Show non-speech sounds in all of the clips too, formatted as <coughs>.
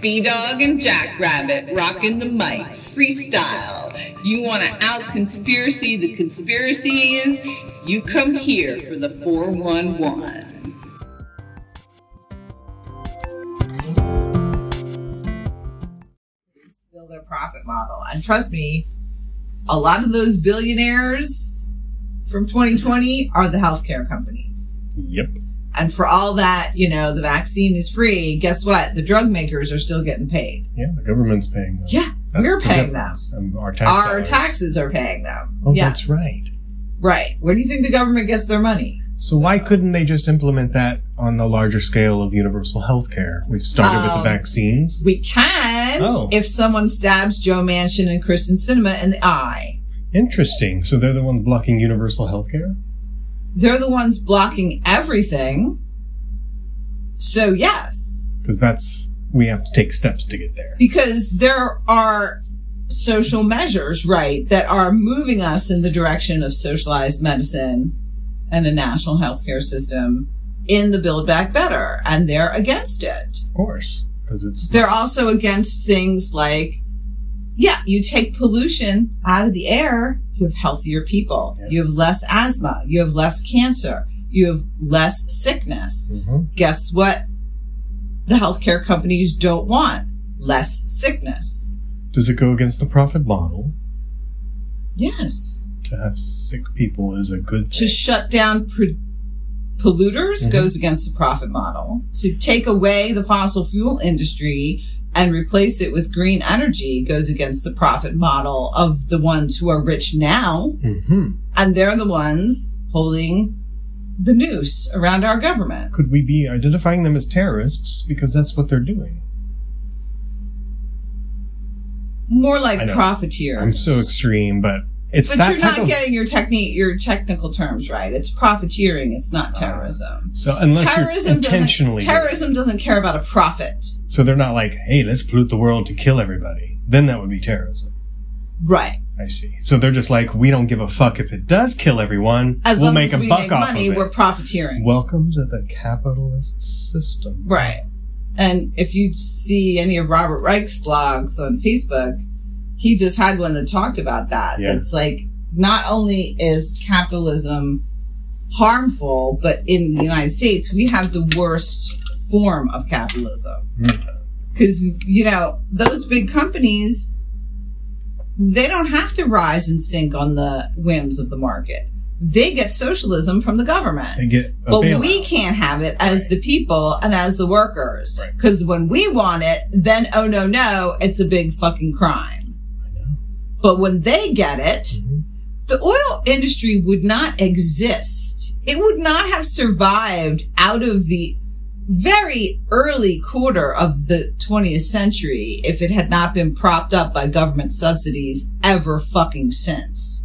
B Dog and Jackrabbit rocking the mic, freestyle. You want to out conspiracy the conspiracies? You come here for the 411. still their profit model. And trust me, a lot of those billionaires from 2020 are the healthcare companies. Yep. And for all that, you know, the vaccine is free. Guess what? The drug makers are still getting paid. Yeah, the government's paying them. Yeah, That's we're paying them. And our tax Our taxes are paying them. Oh, Yes. that's right. Right. Where do you think the government gets their money? So why couldn't they just implement that on the larger scale of universal health care? We've started with Um, the vaccines. We can Oh. if someone stabs Joe Manchin and Kyrsten Sinema in the eye. Interesting. So they're the ones blocking universal health care? They're the ones blocking everything. So yes. Because that's, we have to take steps to get there. because there are social measures, right, that are moving us in the direction of socialized medicine and a national healthcare system in the Build Back Better, and they're against it. Of course. Because it's, They're also against things like, yeah, you take pollution out of the air, you have healthier people, Yeah. you have less asthma, you have less cancer, you have less sickness Mhm. guess what the healthcare companies don't want? Less sickness. Does it go against the profit model? Yes. To have sick people is a good thing. To shut down polluters Mhm. goes against the profit model. To take away the fossil fuel industry and replace it with green energy goes against the profit model of the ones who are rich now. hmm And they're the ones holding the noose around our government. Could we be identifying them as terrorists because that's what they're doing? More like profiteers. I'm so extreme, but it's But that you're not of. getting your technique, your technical terms right. It's profiteering. It's not Ah. terrorism. so unless terrorism intentionally, doesn't, terrorism doesn't care about a profit. so they're not like, hey, let's pollute the world to kill everybody. Then that would be terrorism. Right. I see. So they're just like, we don't give a fuck if it does kill everyone. As we'll long make as a we buck make off money, of it. we're profiteering. Welcome to the capitalist system. right. And if you see any of Robert Reich's blogs on Facebook, he just had one that talked about that. Yeah. It's like not only is capitalism harmful, but in the United States, we have the worst form of capitalism. Mm. Because, you know, those big companies, they don't have to rise and sink on the whims of the market. They get socialism from the government. They get But bailout. we can't have it as Right. the people and as the workers. Right. Because when we want it, then oh no, no, it's a big fucking crime. But when they get it, Mhm. the oil industry would not exist. It would not have survived out of the very early quarter of the 20th century if it had not been propped up by government subsidies ever fucking since.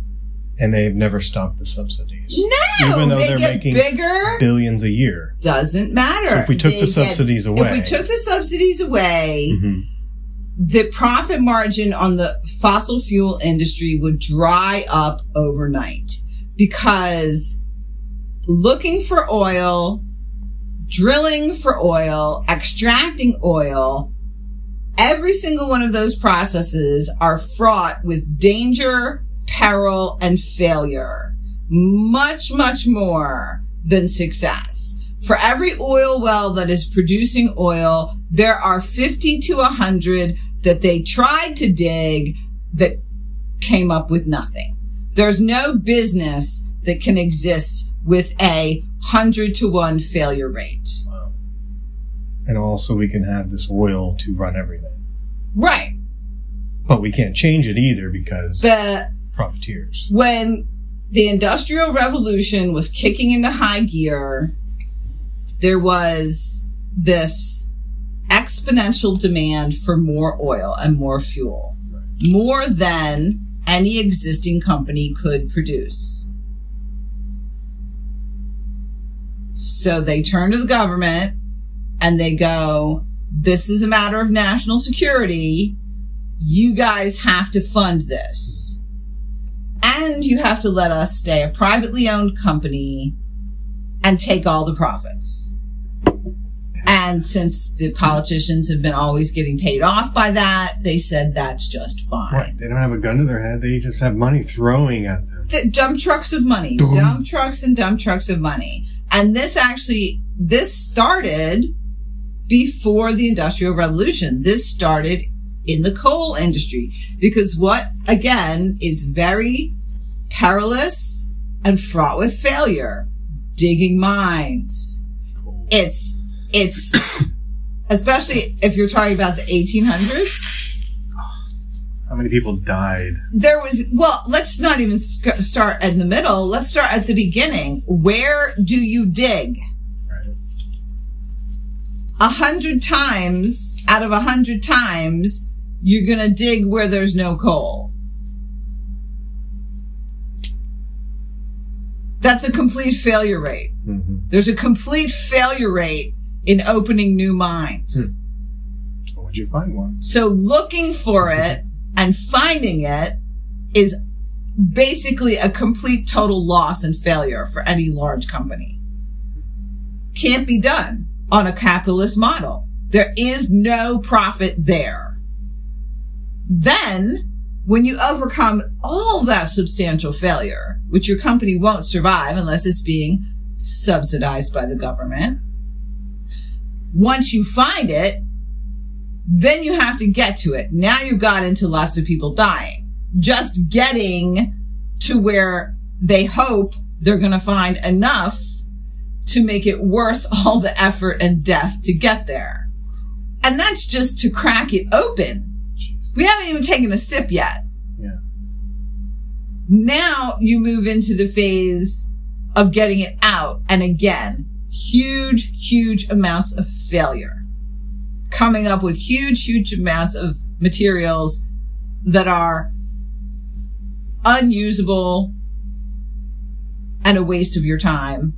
And they've never stopped the subsidies. No, Even though they they're get making bigger. Billions a year. Doesn't matter. So if we took They the get- subsidies away. if we took the subsidies away, Mhm. The profit margin on the fossil fuel industry would dry up overnight because looking for oil, drilling for oil, extracting oil, every single one of those processes are fraught with danger, peril, and failure. Much, much more than success. For every oil well that is producing oil, there are 50 to 100 that they tried to dig that came up with nothing. There's no business that can exist with a 100 to 1 failure rate. Wow. And also we can have this oil to run everything. Right. But we can't change it either because The profiteers. when the industrial revolution was kicking into high gear, there was this exponential demand for more oil and more fuel, more than any existing company could produce. So they turn to the government and they go, this is a matter of national security. You guys have to fund this. And you have to let us stay a privately owned company and take all the profits. And since the politicians have been always getting paid off by that, they said that's just fine. Right. They don't have a gun to their head. They just have money throwing at them. The dump trucks of money, Dum. dump trucks and dump trucks of money. And this actually, this started before the industrial revolution. This started in the coal industry because what again is very perilous and fraught with failure, digging mines. Cool. It's, it's, especially if you're talking about the 1800s. How many people died? there was well let's not even start in the middle let's start at the beginning where do you dig Right. a hundred times out of a hundred times you're gonna dig where there's no coal that's a complete failure rate Mm-hmm. there's a complete failure rate in opening new mines But hmm. would you find one? So looking for it and finding it is basically a complete total loss and failure for any large company. Can't be done on a capitalist model. There is no profit there. Then when you overcome all that substantial failure, which your company won't survive unless it's being subsidized by the government, once you find it, then you have to get to it. Now you got into lots of people dying. Just getting to where they hope they're going to find enough to make it worth <laughs> all the effort and death to get there. And that's just to crack it open. We haven't even taken a sip yet. Yeah. Now you move into the phase of getting it out. And again, huge, huge amounts of failure coming up with huge, huge amounts of materials that are unusable and a waste of your time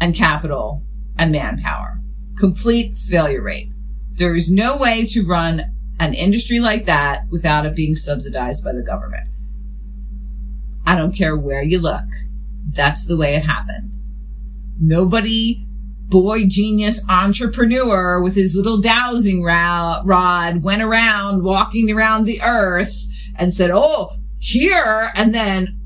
and capital and manpower. Complete failure rate. There is no way to run an industry like that without it being subsidized by the government. I don't care where you look. That's the way it happened. Nobody boy genius entrepreneur with his little dowsing rod went around walking around the earth and said, Oh, here. And then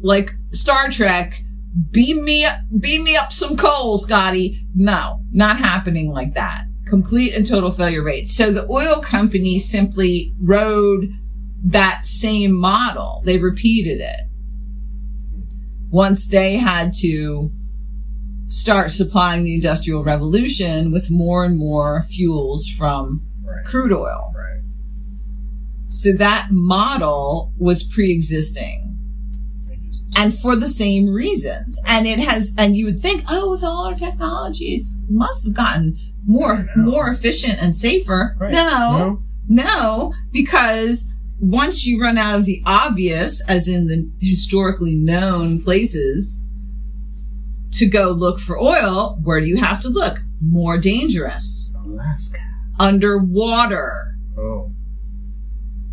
like Star Trek, beam me up, beam me up some coal, Scotty. No, not happening like that. Complete and total failure rate. So the oil company simply rode that same model. They repeated it. Once they had to start supplying the industrial revolution with more and more fuels from Right. crude oil. Right. So that model was pre-existing and for the same reasons. And it has, and you would think, oh, with all our technology, it must have gotten more, No. more efficient and safer. Right. No, no, because once you run out of the obvious, as in the historically known places to go look for oil, where do you have to look? More dangerous. Alaska. Underwater. Oh.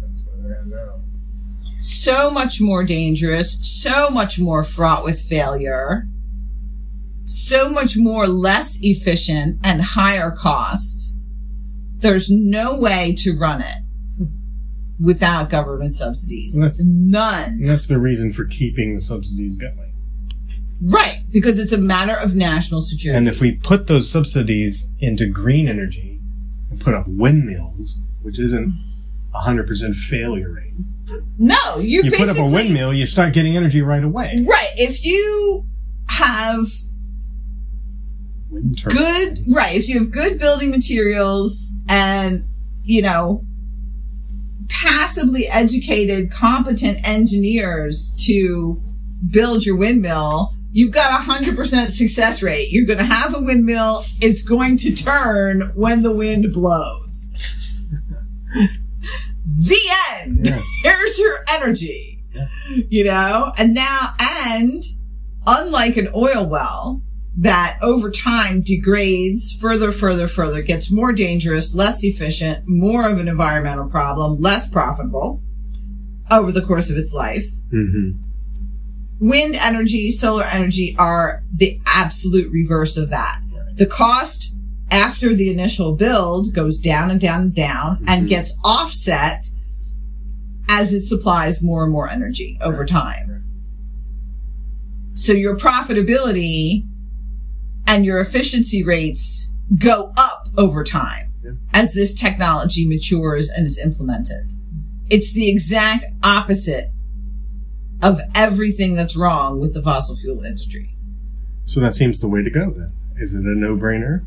That's what they're at now. so much more dangerous, so much more fraught with failure, so much more less efficient and higher cost. There's no way to run it without government subsidies. And that's- None. And that's the reason for keeping the subsidies going. Right. Because it's a matter of national security. And if we put those subsidies into green energy and put up windmills, which isn't a hundred percent failure rate, no, you, you put up a windmill, you start getting energy right away. Right. If you have Wind good right if you have good building materials and you know passively educated competent engineers to build your windmill you've got a hundred percent success rate you're going to have a windmill it's going to turn when the wind blows <laughs> the end Yeah. here's your energy Yeah. you know and now and unlike an oil well that over time degrades further, further, further, gets more dangerous, less efficient, more of an environmental problem, less profitable over the course of its life. Mm-hmm. Wind energy, solar energy are the absolute reverse of that. The cost after the initial build goes down and down and down and Mhm. gets offset as it supplies more and more energy over time. So your profitability and your efficiency rates go up over time Yeah. as this technology matures and is implemented. It's the exact opposite of everything that's wrong with the fossil fuel industry. So that seems the way to go then. Is it a no-brainer?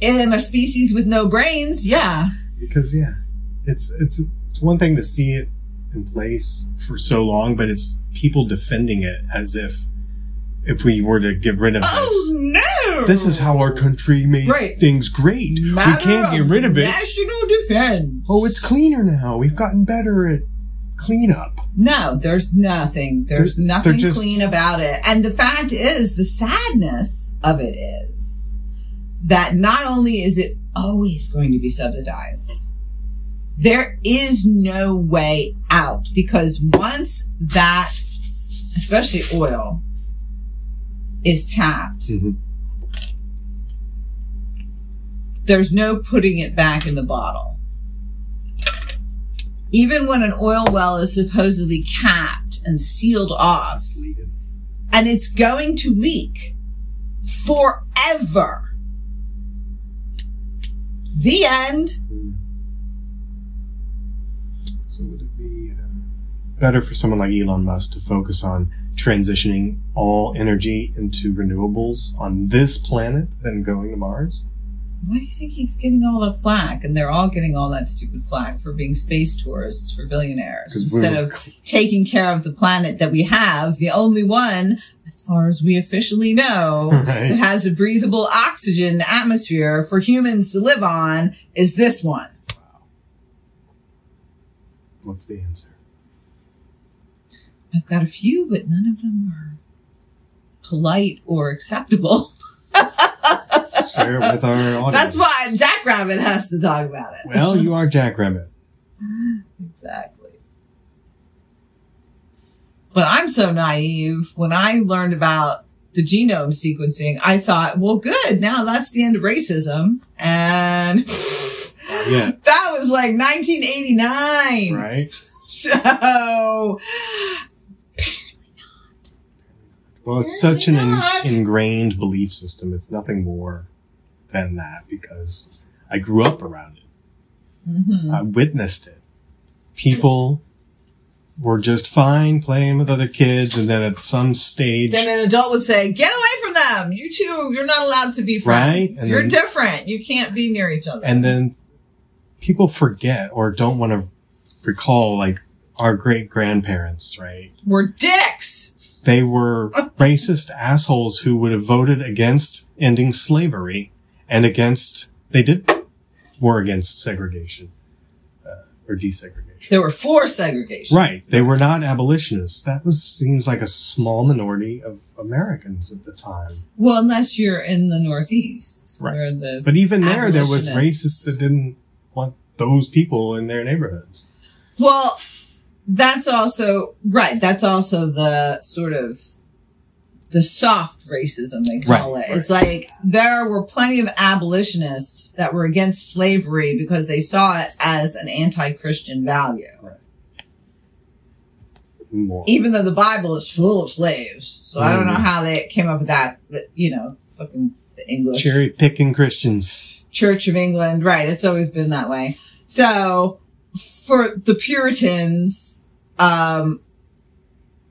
In a species with no brains, yeah. Because yeah, it's it's it's one thing to see it in place for so long, but it's people defending it as if if we were to get rid of Oh no! this, this is how our country made Right. things great. Matter we can't get rid of it. National defense. Oh, it's cleaner now. We've gotten better at cleanup. No, there's nothing. There's They're- nothing they're just- clean about it. And the fact is, the sadness of it is that not only is it always going to be subsidized, there is no way out because once that, especially oil, is tapped, Mhm. there's no putting it back in the bottle. Even when an oil well is supposedly capped and sealed off, and it's going to leak forever. The end. So would it be uh, better for someone like Elon Musk to focus on transitioning all energy into renewables on this planet than going to Mars? Why do you think he's getting all the flack? And they're all getting all that stupid flack for being space tourists for billionaires, instead of taking care of the planet that we have, the only one, as far as we officially know, <laughs> Right. that has a breathable oxygen atmosphere for humans to live on is this one. Wow. What's the answer? I've got a few, but none of them are polite or acceptable. <laughs> Share it with our audience. That's why Jackrabbit has to talk about it. Well, you are Jackrabbit. Exactly. But I'm so naive. When I learned about the genome sequencing, I thought, well, good. Now that's the end of racism. And <laughs> Yeah. that was like 1989. Right. <laughs> So Well, it's such an in- Not. ingrained belief system. It's nothing more than that because I grew up around it. mhm. I witnessed it. People were just fine playing with other kids, and then at some stage, then an adult would say, get away from them. You two, you're not allowed to be friends. Right, You're then- different. You can't be near each other. and then people forget or don't want to recall like our great grandparents, right? we're dicks. They were racist assholes who would have voted against ending slavery and against, they did, were against segregation, uh, or desegregation. They were for segregation. Right. They were not abolitionists. That was, seems like a small minority of Americans at the time. Well, unless you're in the Northeast, Right. the But even there, there was racists that didn't want those people in their neighborhoods. well, that's also right. That's also the sort of the soft racism they call Right, it. It's like there were plenty of abolitionists that were against slavery because they saw it as an anti-Christian value, More. even though the Bible is full of slaves. So I don't know Mm. how they came up with that. But you know, fucking the English. Cherry picking Christians. Church of England. Right. It's always been that way. So for the Puritans, um,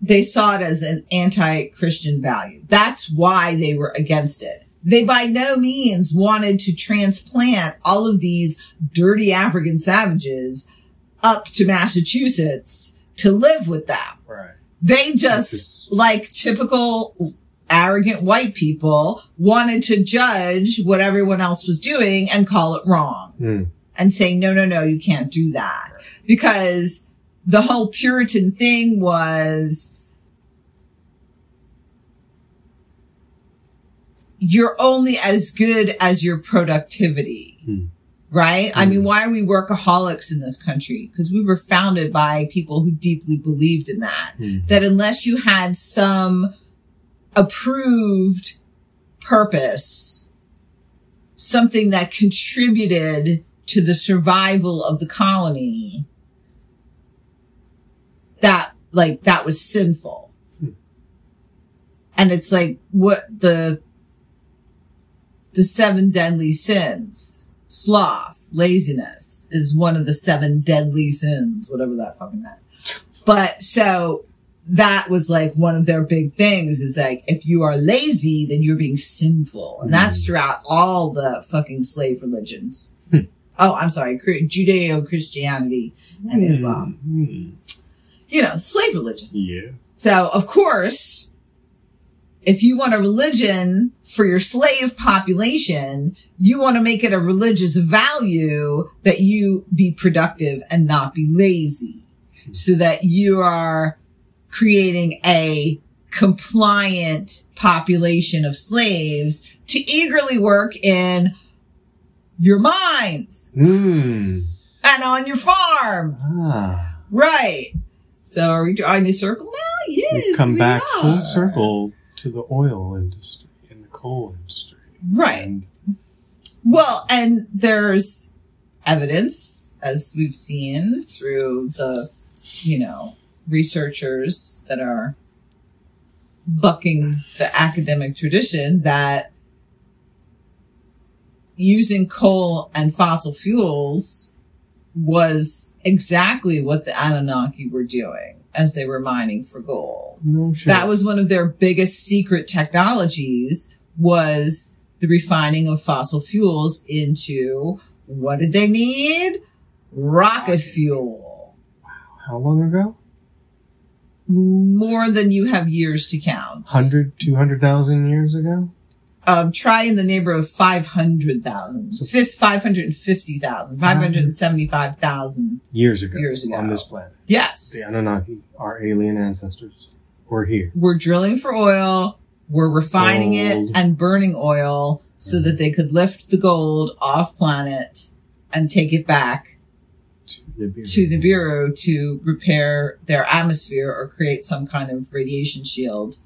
they saw it as an anti-Christian value. That's why they were against it. They by no means wanted to transplant all of these dirty African savages up to Massachusetts to live with them. Right. They just, Just- like typical arrogant white people, wanted to judge what everyone else was doing and call it wrong Hmm. and say, no, no, no, you can't do that. Because the whole Puritan thing was you're only as good as your productivity. Hmm. Right? I mean, Hmm. why are we workaholics in this country? Because we were founded by people who deeply believed in that. Hmm. That unless you had some approved purpose, something that contributed to the survival of the colony, that like that was sinful. Hmm. And it's like what the the seven deadly sins. Sloth, laziness is one of the seven deadly sins, whatever that fucking meant. But so that was like one of their big things is like, if you are lazy, then you're being sinful. And that's throughout all the fucking slave religions. Hmm. Oh, I'm sorry, Judeo Christianity and Islam. You know, slave religions. Yeah. So, of course, if you want a religion for your slave population, you want to make it a religious value that you be productive and not be lazy so that you are creating a compliant population of slaves to eagerly work in your mines Hmm. and on your farms. Ah. Right. So are we drawing a circle now? Yes. We've come we back are. full circle to the oil industry and the coal industry. Right. And Well, and there's evidence, as we've seen through the, you know, researchers that are bucking the academic tradition that using coal and fossil fuels was exactly what the Anunnaki were doing as they were mining for gold. no shit. That was one of their biggest secret technologies was the refining of fossil fuels into what did they need? Rocket fuel. Wow. How long ago? More than you have years to count. 100, 200,000 years ago? Um, try in the neighborhood of 500,000. So- Fif- 550,000. 575,000. Years ago. Years ago. On this planet. Yes. The Anunnaki, our alien ancestors, were here. We're drilling for oil. We're refining Gold. it and burning oil so that they could lift the gold off planet and take it back To Nibiru. to Nibiru to repair their atmosphere or create some kind of radiation shield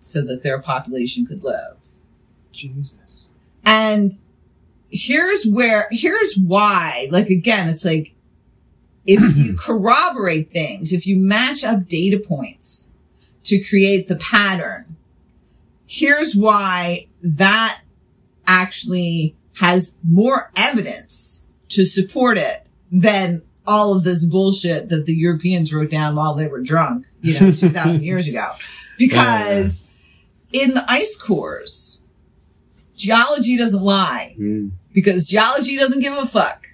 so that their population could live. Jesus. And here's where, here's why, like again, it's like, if you <clears throat> corroborate things, if you match up data points to create the pattern, here's why that actually has more evidence to support it than all of this bullshit that the Europeans wrote down while they were drunk, you know, 2000 <laughs> years ago. Because in the ice cores, geology doesn't lie Mm. because geology doesn't give a fuck.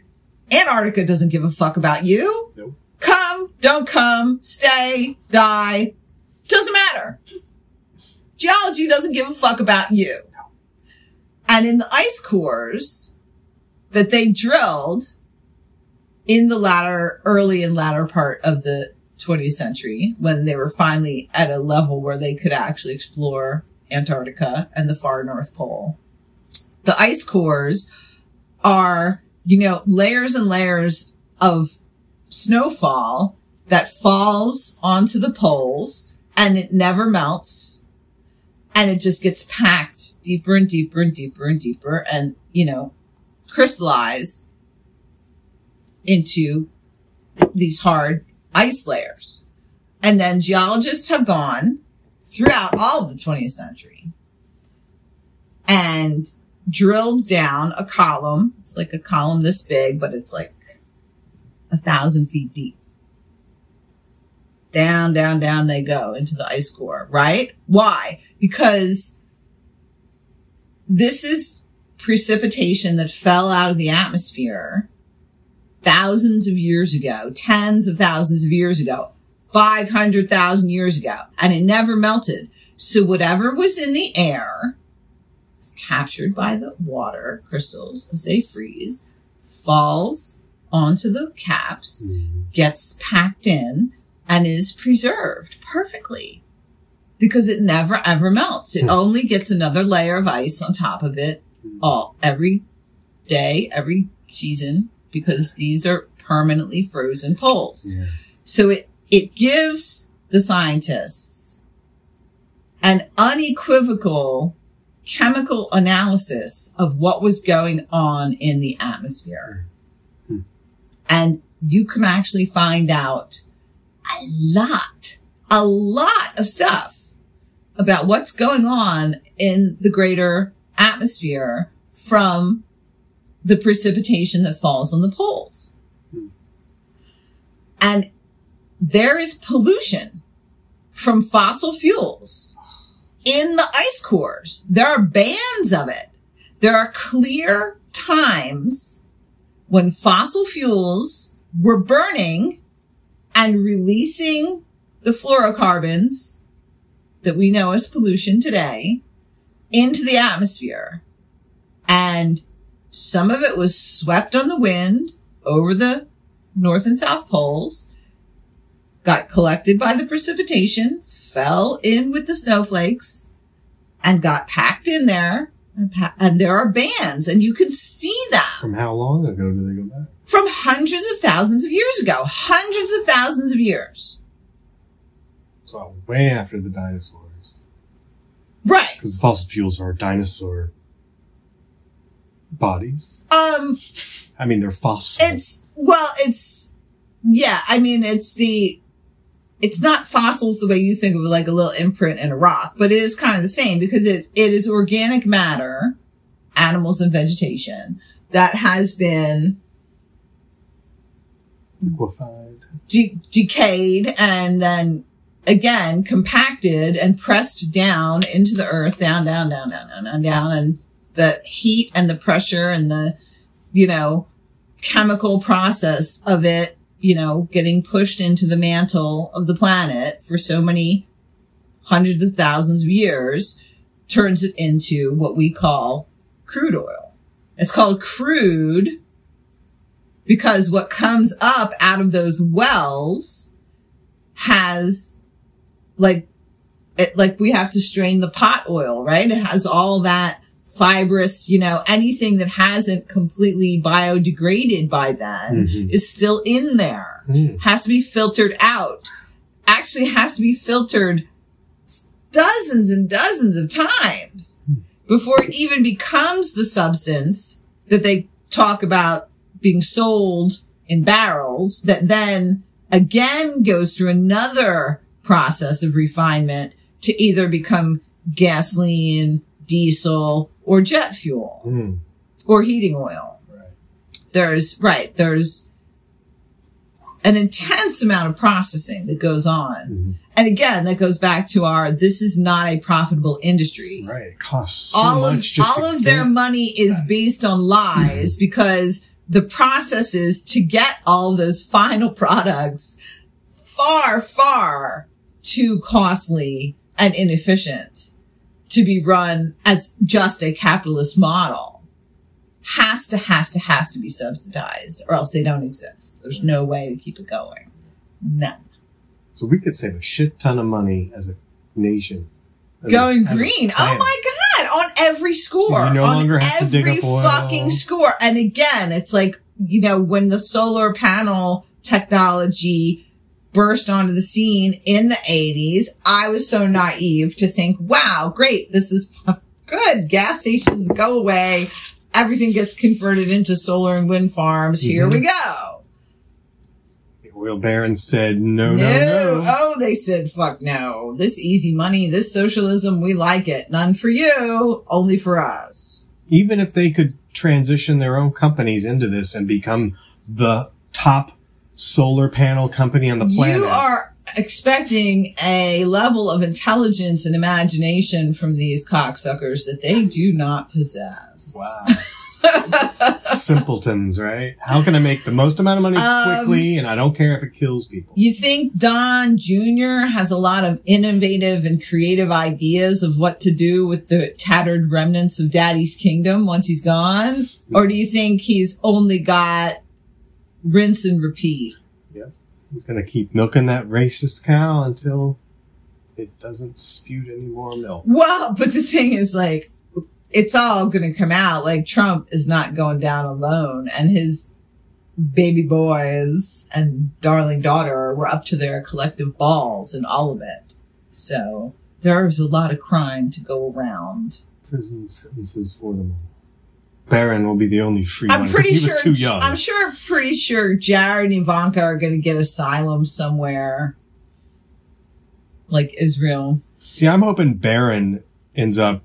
Antarctica doesn't give a fuck about you. Nope. Come, don't come, stay, die. Doesn't matter. Geology doesn't give a fuck about you. And in the ice cores that they drilled in the latter, early and latter part of the 20th century, when they were finally at a level where they could actually explore Antarctica and the far North Pole, the ice cores are, you know, layers and layers of snowfall that falls onto the poles and it never melts and it just gets packed deeper and deeper and deeper and deeper and, you know, crystallized into these hard ice layers. And then geologists have gone throughout all of the 20th century and drilled down a column. It's like a column this big, but it's like a thousand feet deep. Down, down, down they go into the ice core, right? Why? Because this is precipitation that fell out of the atmosphere thousands of years ago, tens of thousands of years ago, 500,000 years ago, and it never melted. So whatever was in the air captured by the water crystals as they freeze, falls onto the caps, Mm. gets packed in, and is preserved perfectly because it never ever melts. It Hmm. only gets another layer of ice on top of it all every day, every season, because these are permanently frozen poles. Yeah. So it, it gives the scientists an unequivocal chemical analysis of what was going on in the atmosphere. Hmm. And you can actually find out a lot, a lot of stuff about what's going on in the greater atmosphere from the precipitation that falls on the poles. Hmm. And there is pollution from fossil fuels in the ice cores. There are bands of it. There are clear times when fossil fuels were burning and releasing the fluorocarbons that we know as pollution today into the atmosphere. And some of it was swept on the wind over the north and south poles, got collected by the precipitation, fell in with the snowflakes, and got packed in there. And, pa- and there are bands, and you can see that From how long ago do they go back? from hundreds of thousands of years ago. Hundreds of thousands of years. So way after the dinosaurs. Right. Because the fossil fuels are dinosaur bodies. Um, I mean, they're fossil. it's, well, it's, yeah, I mean, it's the, it's not fossils the way you think of it, like a little imprint in a rock, but it is kind of the same because it, it is organic matter, animals and vegetation that has been liquefied. de- decayed and then again compacted and pressed down into the earth, down, down, down, down, down, down, down. And the heat and the pressure and the, you know, chemical process of it, you know, getting pushed into the mantle of the planet for so many hundreds of thousands of years turns it into what we call crude oil. It's called crude because what comes up out of those wells has like it, like we have to strain the pot oil, right? It has all that fibrous, you know, anything that hasn't completely biodegraded by then Mhm. is still in there. Mm. Has to be filtered out. Actually has to be filtered dozens and dozens of times before it even becomes the substance that they talk about being sold in barrels that then again goes through another process of refinement to either become gasoline, diesel, or jet fuel Mm. or heating oil. Right. There's, right, there's an intense amount of processing that goes on. Mhm. And again, that goes back to our, this is not a profitable industry Right. It costs so all of just all of their get- money is based on lies because the processes to get all those final products far far too costly and inefficient to be run as just a capitalist model has to has to has to be subsidized or else they don't exist there's no way to keep it going none So we could save a shit ton of money as a nation. As going a green. Oh my god! On every score, So you no on longer have to dig every up oil. fucking score. And again, it's like you know when the solar panel technology burst onto the scene in the eighties. I was so naive to think, "Wow, great! This is <laughs> good. Gas stations go away. Everything gets converted into solar and wind farms. Here Mhm. we go." The oil barons said, no, no, no. Oh, they said, fuck no. This easy money, this socialism, we like it. None for you, only for us. Even if they could transition their own companies into this and become the top solar panel company on the planet. You are expecting a level of intelligence and imagination from these cocksuckers that they do not possess. Wow. <laughs> Simpletons, right? How can I make the most amount of money Um, quickly and I don't care if it kills people? You think Don Jr. has a lot of innovative and creative ideas of what to do with the tattered remnants of Daddy's kingdom once he's gone? Or do you think he's only got rinse and repeat? Yep. He's gonna keep milking that racist cow until it doesn't spew any more milk. Well, but the thing is like, it's all going to come out. Like Trump is not going down alone and his baby boys and darling daughter were up to their collective balls and all of it. So there's a lot of crime to go around. prison sentences for them all. Barron will be the only free I'm one pretty he sure. was too young. I'm sure. Pretty sure Jared and Ivanka are going to get asylum somewhere, like Israel. See, I'm hoping Barron ends up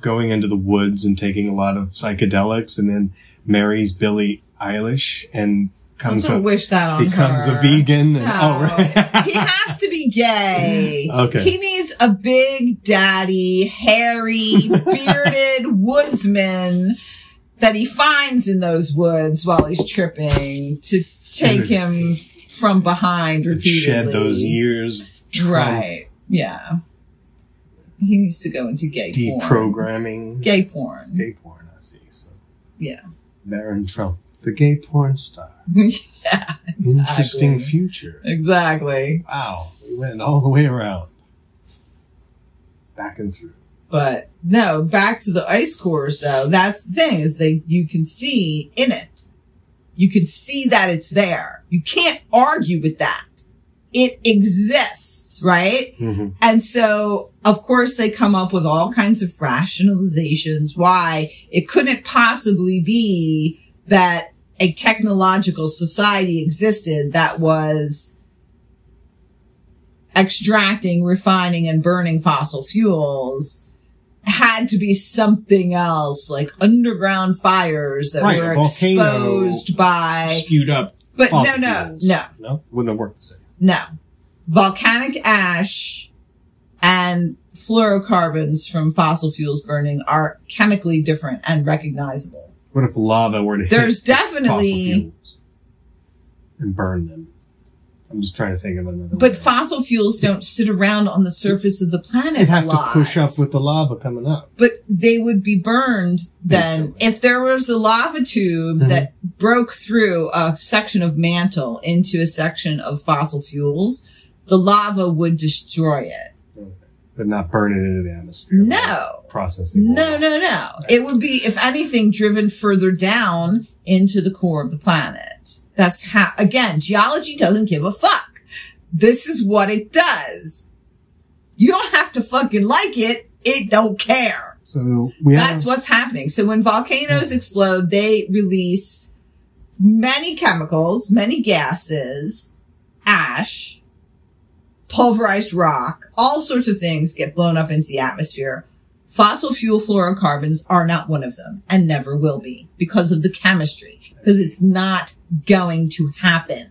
going into the woods and taking a lot of psychedelics and then marries Billie Eilish and comes a, wish that on becomes her. a vegan. And, No. oh, right. he has to be gay. <laughs> Okay. He needs a big daddy, hairy, bearded <laughs> woodsman that he finds in those woods while he's tripping to take him from behind repeatedly. Shed those years Right. Yeah. He needs to go into gay porn. deprogramming Gay porn. gay porn. I see. So Yeah. Barron Trump, the gay porn star. <laughs> yeah. Exactly. Interesting future. Exactly. Wow, we went all the way around, back and through. But no, back to the ice cores though. That's the thing is they you can see in it. You can see that it's there. You can't argue with that. It exists, right? Mm-hmm. And so, of course, they come up with all kinds of rationalizations why it couldn't possibly be that a technological society existed that was extracting, refining, and burning fossil fuels had to be something else, like underground fires that Right, were exposed by. Spewed up. But no, no, fuels. no. no, wouldn't have worked the same. No. Volcanic ash and fluorocarbons from fossil fuels burning are chemically different and recognizable. What if lava were to There's hit the definitely- fossil fuels and burn them? I'm just trying to think of another. But way. fossil fuels don't sit around on the surface of the planet They'd have to push up with the lava coming up. But they would be burned then Instantly. if there was a lava tube Mhm. that broke through a section of mantle into a section of fossil fuels, the lava would destroy it. But not burn it into the atmosphere. No. Processing. No, no, no. It would be, if anything, driven further down into the core of the planet. That's how, again, geology doesn't give a fuck. This is what it does. You don't have to fucking like it. It don't care. So we have. That's what's happening. So when volcanoes explode, they release many chemicals, many gases, ash, pulverized rock, all sorts of things get blown up into the atmosphere. Fossil fuel fluorocarbons are not one of them and never will be because of the chemistry, because it's not going to happen.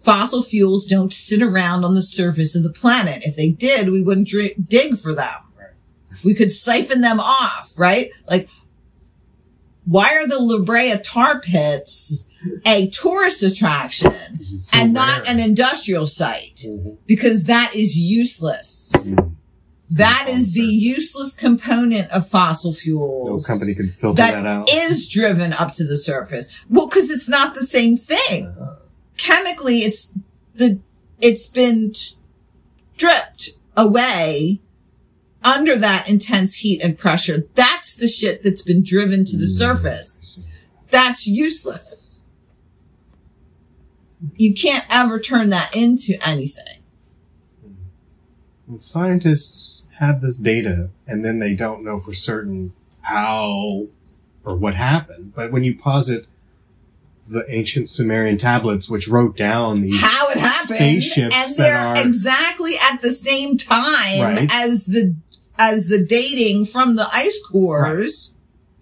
Fossil fuels don't sit around on the surface of the planet. If they did, we wouldn't dr- dig for them. We could siphon them off, right? Like, why are the La Brea tar pits a tourist attraction so and not an industrial site? Mhm. Because that is useless. Mhm. That is the the useless component of fossil fuels. No company can filter that, that out. is driven up to the surface. Well, because it's not the same thing. Uh-huh. Chemically, it's the it's been stripped away under that intense heat and pressure. That's the shit that's been driven to the Mm. surface. That's useless. You can't ever turn that into anything. And scientists have this data and then they don't know for certain how or what happened. But when you posit the ancient Sumerian tablets, which wrote down these how it happened spaceships and they're are exactly at the same time Right. as the as the dating from the ice cores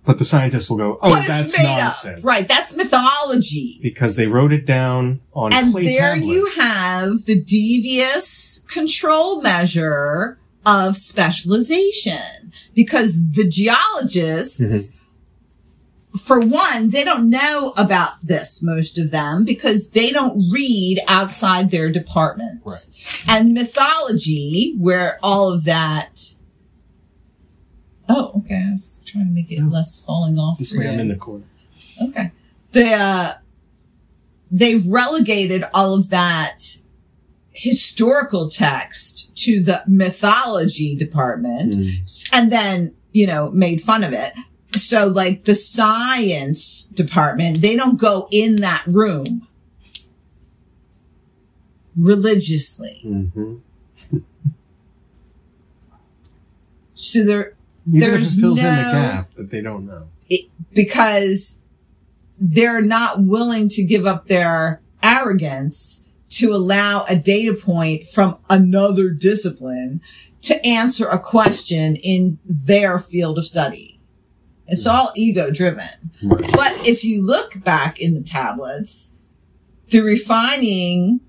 but the scientists will go, "Oh, but that's nonsense," up right that's mythology Because they wrote it down on and there tablets. you have the devious control measure of specialization because the geologists Mm-hmm. for one they don't know about this most of them because they don't read outside their department Right. and mythology where all of that oh okay i was trying to make it No. less falling off This way, I'm in the corner. Okay. They, uh, they've relegated all of that historical text to the mythology department Mm. and then, you know, made fun of it. So like the science department, they don't go in that room religiously. hmm So they're, Even There's if it fills in the no- gap that they don't know. because they're not willing to give up their arrogance to allow a data point from another discipline to answer a question in their field of study. It's all ego driven. Right. But if you look back in the tablets, the refining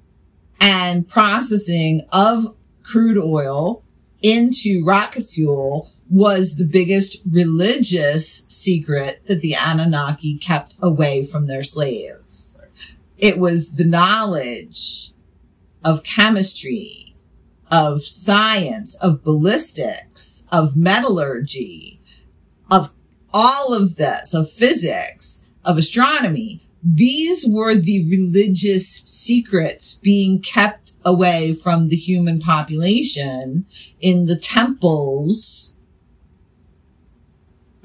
and processing of crude oil into rocket fuel was the biggest religious secret that the Anunnaki kept away from their slaves. It was the knowledge of chemistry, of science, of ballistics, of metallurgy, of all of this, of physics, of astronomy. These were the religious secrets being kept away from the human population in the temples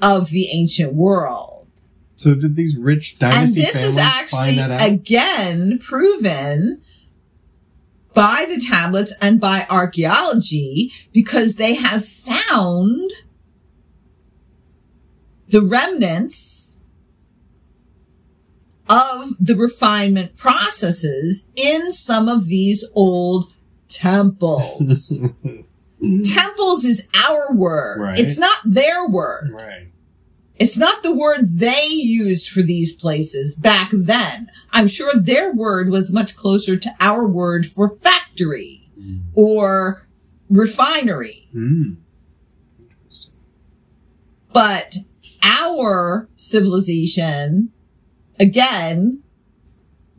of the ancient world. So did these rich And dynasty this families is actually find that out? again proven by the tablets and by archaeology because they have found the remnants of the refinement processes in some of these old temples. <laughs> temples is our word. Right. It's not their word. right. It's not the word they used for these places back then. I'm sure their word was much closer to our word for factory or refinery. Mm. But our civilization, again,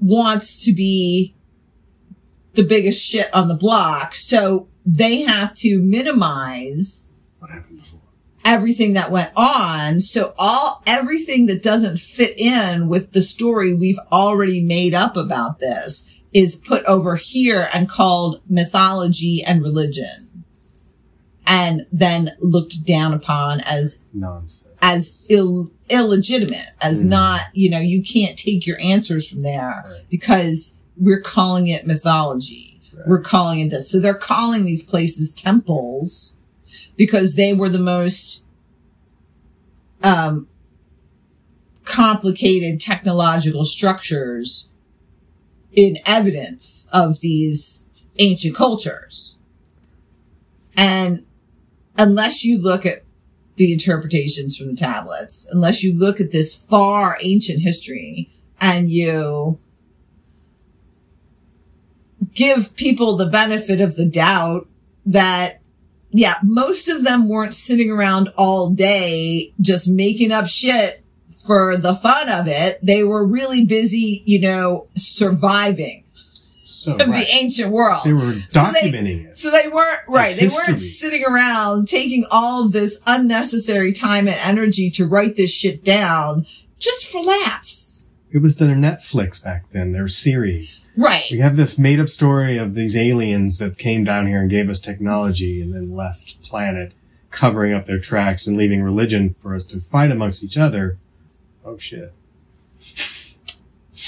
wants to be the biggest shit on the block. So they have to minimize What happened before? everything that went on. So all, everything that doesn't fit in with the story we've already made up about this is put over here and called mythology and religion. And then looked down upon as, Nonsense. as ill, illegitimate, as Mhm. not, you know, you can't take your answers from there Right. because we're calling it mythology. Right. We're calling it this. So they're calling these places temples because they were the most um, complicated technological structures in evidence of these ancient cultures. And unless you look at the interpretations from the tablets, unless you look at this far ancient history and you give people the benefit of the doubt that yeah, most of them weren't sitting around all day just making up shit for the fun of it. They were really busy, you know, surviving So in right. the ancient world. they were So they- documenting it. So they weren't, right, they history. weren't sitting around taking all this unnecessary time and energy to write this shit down just for laughs. It was their Netflix back then, their series. Right. We have this made up story of these aliens that came down here and gave us technology and then left planet, covering up their tracks and leaving religion for us to fight amongst each other. Oh shit.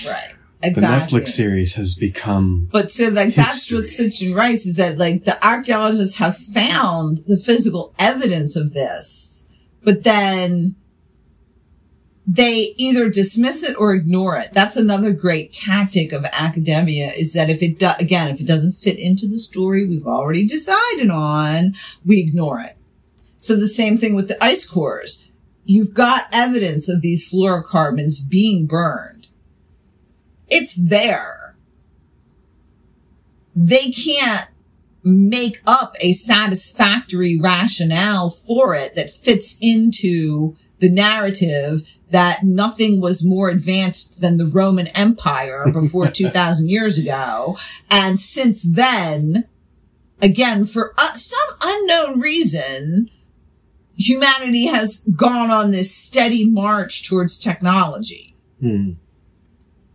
Right. Exactly. The Netflix series has become But so like that's what. Sitchin writes is that like the archaeologists have found the physical evidence of this, but then they either dismiss it or ignore it. That's another great tactic of academia is that if it do, again, if it doesn't fit into the story we've already decided on, we ignore it. So the same thing with the ice cores. You've got evidence of these fluorocarbons being burned. It's there they can't make up a satisfactory rationale for it that fits into the narrative that nothing was more advanced than the Roman Empire before <laughs> 2000 years ago. And since then, again, for uh, some unknown reason, humanity has gone on this steady march towards technology. hmm,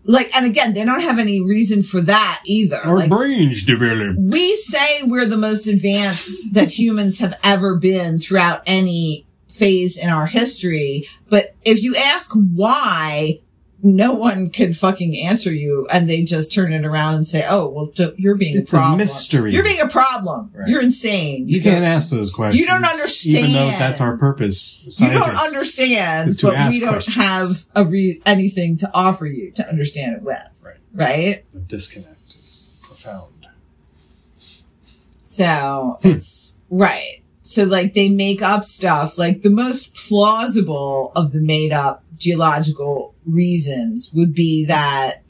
Like, and again, they don't have any reason for that either. our like, brains developed. we say we're the most advanced that humans have ever been throughout any phase in our history. But if you ask why no one can fucking answer you and they just turn it around and say, oh, well, you're being It's a a problem. mystery. You're being a problem. Right. You're insane. You, don't- can't ask those questions. you don't understand. Even though that's our purpose. You don't understand, but we don't questions. have a re- anything to offer you to understand it with. Right. Right? The disconnect is profound. So Hmm. it's right. So like they make up stuff. Like the most plausible of the made up geological reasons would be that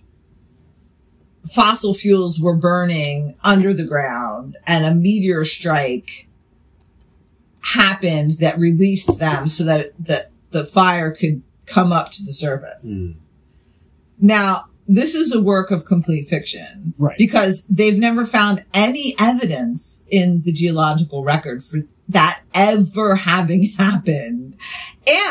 fossil fuels were burning under the ground and a meteor strike happened that released them so that that the fire could come up to the surface. Mm. Now, this is a work of complete fiction Right. because they've never found any evidence in the geological record for that ever having <laughs> happened.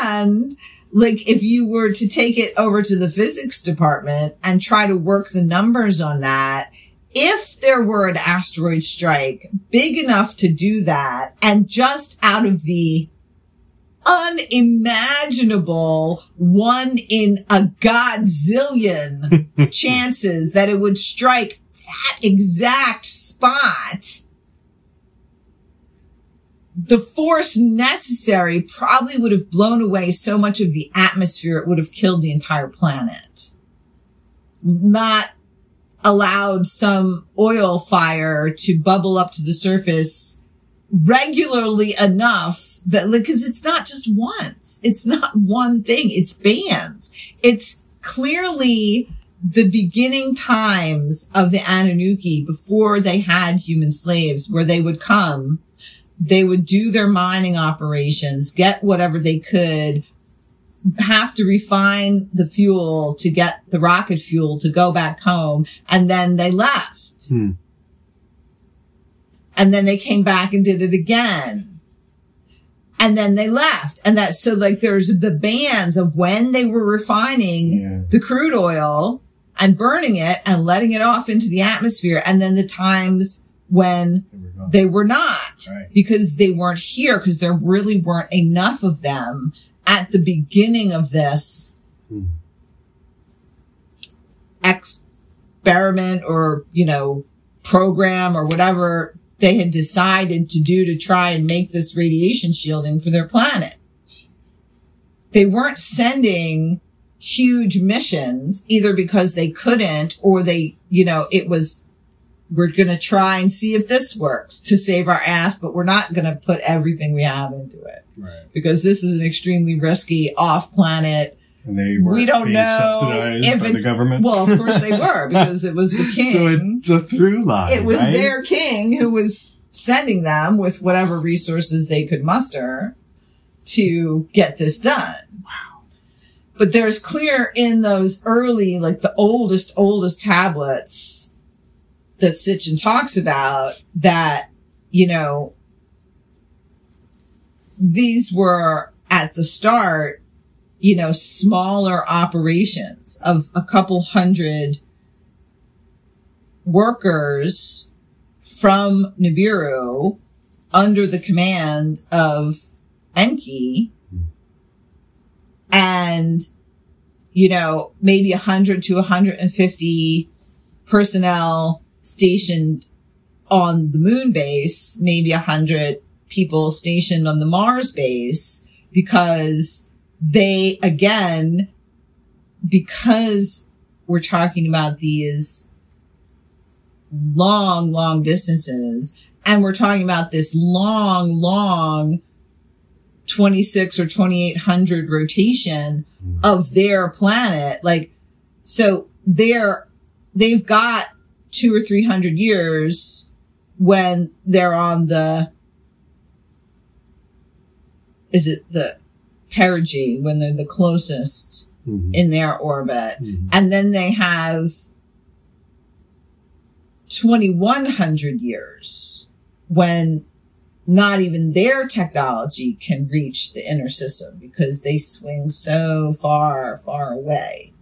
And like if you were to take it over to the physics department and try to work the numbers on that, if there were an asteroid strike big enough to do that and just out of the unimaginable one in a godzillion <laughs> chances that it would strike that exact spot, the force necessary probably would have blown away so much of the atmosphere it would have killed the entire planet. Not allowed some oil fire to bubble up to the surface regularly enough because it's not just once. It's not one thing. It's bands. It's clearly the beginning times of the Anunnaki before they had human slaves where they would come. They would do their mining operations get whatever they could have to refine the fuel to get the rocket fuel to go back home and then they left. Hmm. and then they came back and did it again. And then they left. And that, so like there's the bands of when they were refining Yeah. the crude oil and burning it and letting it off into the atmosphere. And then the times when they were not Right. because they weren't here because there really weren't enough of them at the beginning of this Hmm. experiment or, you know, program or whatever they had decided to do to try and make this radiation shielding for their planet. They weren't sending huge missions either because they couldn't or they, you know, it was, we're going to try and see if this works to save our ass, but we're not going to put everything we have into it Right. because this is an extremely risky off planet. And they were We don't know if it's- government. Well, of course they were <laughs> because it was the king. so it's a through line. it was right? their king who was sending them with whatever resources they could muster to get this done. Wow. But there's clear in those early, like the oldest, oldest tablets that Sitchin talks about that, you know, these were at the start, you know, smaller operations of a couple hundred workers from Nibiru under the command of Enki. And, you know, maybe 100 to 150 personnel stationed on the moon base, maybe 100 people stationed on the Mars base because they, again, because we're talking about these long, long distances and we're talking about this long, long 26 or 2800 rotation mm-hmm. of their planet. Like, so they're, they've got two or 300 years when they're on the, is it the perigee when they're the closest Mhm. in their orbit. Mhm. And then they have 2100 years when not even their technology can reach the inner system because they swing so far, far away,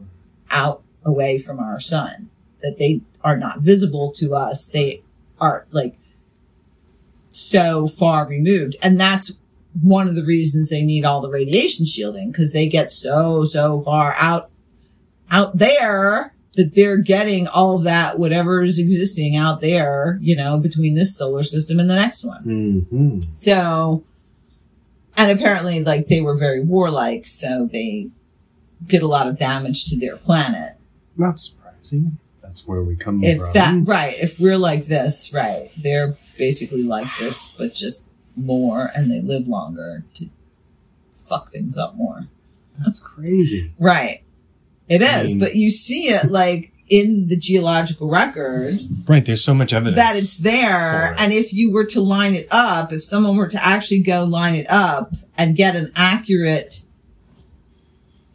out away from our sun that they are not visible to us. They are like so far removed. And that's one of the reasons they need all the radiation shielding because they get so, so far out out there that they're getting all of that, whatever is existing out there, you know, between this solar system and the next one. Mm-hmm. So, and apparently, like, they were very warlike, so they did a lot of damage to their planet. Not surprising. That's where we come If from. that, right, if we're like this, right, they're basically like this, but just more, and they live longer to fuck things up more. That's crazy. Right. It is, I mean- but you see it like in the geological record Right. There's so much evidence that it's there. for it. And if you were to line it up, if someone were to actually go line it up and get an accurate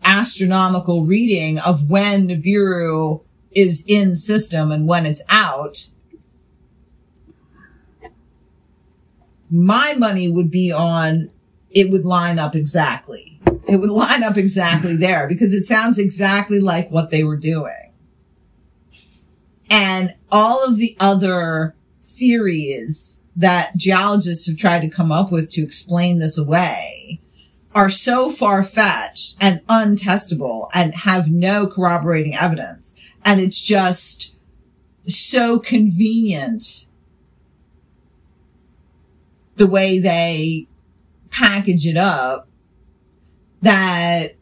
astronomical reading of when Nibiru is in system and when it's out, my money would be on it would line up exactly. It would line up exactly <laughs> there because it sounds exactly like what they were doing. And all of the other theories that geologists have tried to come up with to explain this away are so far fetched and untestable and have no corroborating evidence. And it's just so convenient the way they package it up that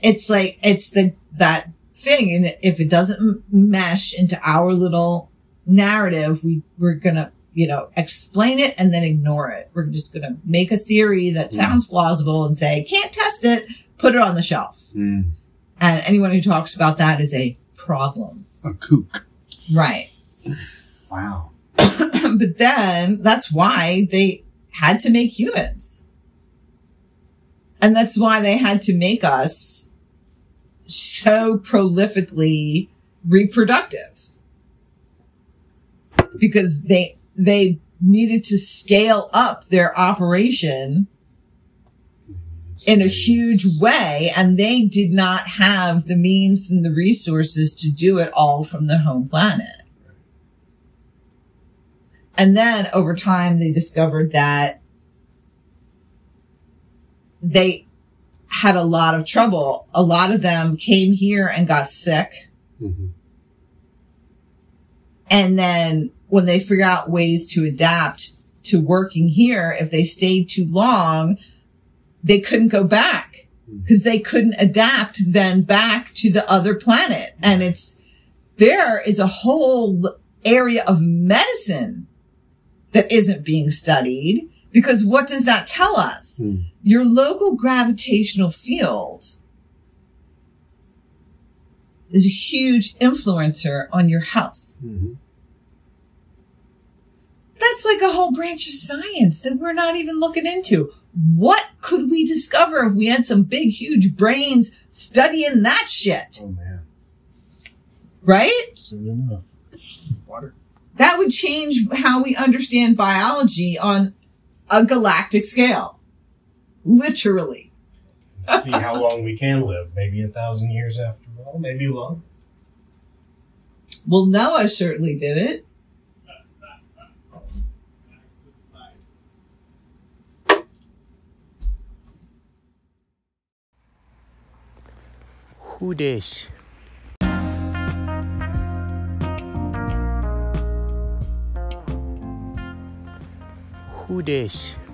it's like, it's the, that thing. And if it doesn't mesh into our little narrative, we, we're gonna, you know, explain it and then ignore it. We're just gonna make a theory that sounds plausible and say, can't test it, put it on the shelf. Mm. And anyone who talks about that is a problem. a kook. Right. Wow. <coughs> but then that's why they had to make humans. And that's why they had to make us so prolifically reproductive. Because they, they needed to scale up their operation in a huge way and they did not have the means and the resources to do it all from their home planet. And then over time they discovered that they had a lot of trouble. A lot of them came here and got sick. Mhm. And then when they figure out ways to adapt to working here, if they stayed too long, they couldn't go back because they couldn't adapt then back to the other planet. And it's, there is a whole area of medicine that isn't being studied because what does that tell us? Hmm. Your local gravitational field is a huge influencer on your health. Mhm. That's like a whole branch of science that we're not even looking into. What could we discover if we had some big, huge brains studying that shit? Oh man. Right? Soon enough. Water. That would change how we understand biology on a galactic scale. Literally. <laughs> See how long we can live. Maybe a thousand years after all. Maybe long. Well, Noah certainly did it. Who this? This?